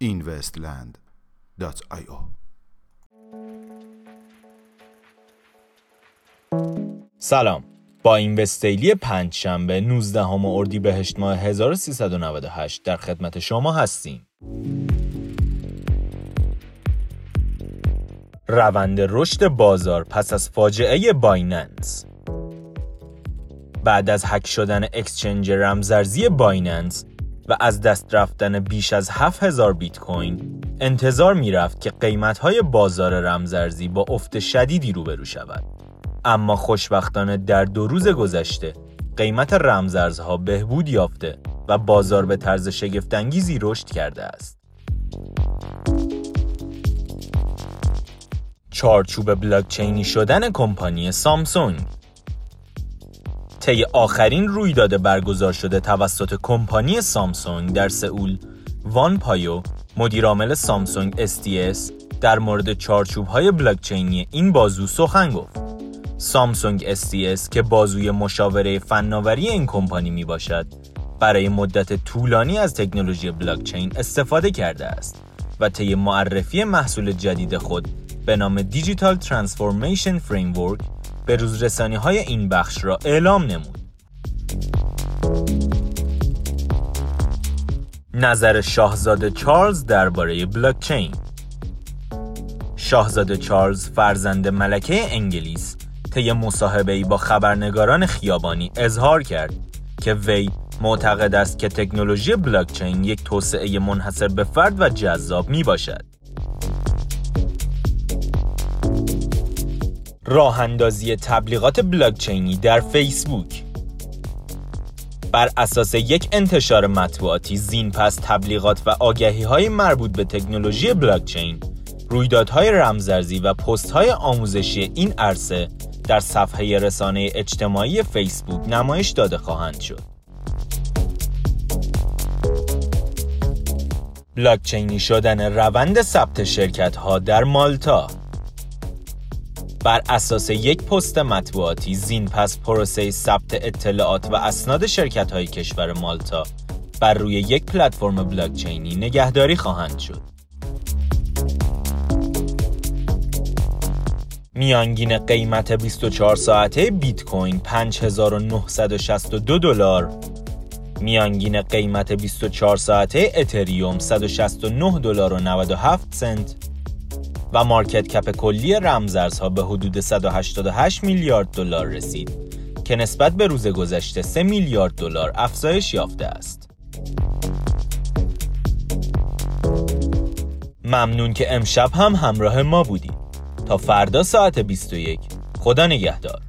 investland.io سلام. با این وستیلی پنج شنبه 19 همه اردی بهشت ماه 1398 در خدمت شما هستیم. روند رشد بازار پس از فاجعه بایننس. بعد از هک شدن اکسچنج رمزرزی بایننس و از دست رفتن بیش از 7000 بیت کوین انتظار می رفت که قیمت های بازار رمزارزی با افت شدیدی روبرو شود. اما خوشبختانه در دو روز گذشته قیمت رمزارزها بهبود یافته و بازار به طرز شگفتانگیزی رشد کرده است. چارچوب بلاکچینی شدن کمپانی سامسونگ. طی آخرین رویداد برگزار شده توسط کمپانی سامسونگ در سئول وان پایو مدیرعامل سامسونگ SDS در مورد چارچوب های بلاکچینی این بازو سخن گفت. سامسونگ SDS که بازوی مشاوره فناوری این کمپانی می باشد برای مدت طولانی از تکنولوژی بلاکچین استفاده کرده است و طی معرفی محصول جدید خود به نام Digital Transformation Framework به روز رسانی های این بخش را اعلام نمود. نظر شاهزاده چارلز درباره بلاکچین شاهزاده چارلز فرزند ملکه انگلیس طی مصاحبه‌ای با خبرنگاران خیابانی اظهار کرد که وی معتقد است که تکنولوژی بلاکچین یک توسعه منحصر به فرد و جذاب می باشد. راه اندازی تبلیغات بلاکچینی در فیسبوک بر اساس یک انتشار مطبوعاتی زین پس تبلیغات و آگهی های مربوط به تکنولوژی بلاکچین رویدادهای رمزرزی و پست های آموزشی این عرصه در صفحه رسانه اجتماعی فیسبوک نمایش داده خواهند شد. بلاکچینی شدن روند ثبت شرکت ها در مالتا بر اساس یک پست مطبوعاتی زین پس پروسه ثبت اطلاعات و اسناد شرکت های کشور مالتا بر روی یک پلتفرم بلاکچینی نگهداری خواهند شد. میانگین قیمت 24 ساعته بیت کوین 5962 دلار میانگین قیمت 24 ساعته اتریوم 169 دلار و 97 سنت و مارکت کپ کلی رمزارزها به حدود 188 میلیارد دلار رسید که نسبت به روز گذشته 3 میلیارد دلار افزایش یافته است. ممنون که امشب هم همراه ما بودید. تا فردا ساعت 21 خدا نگهدار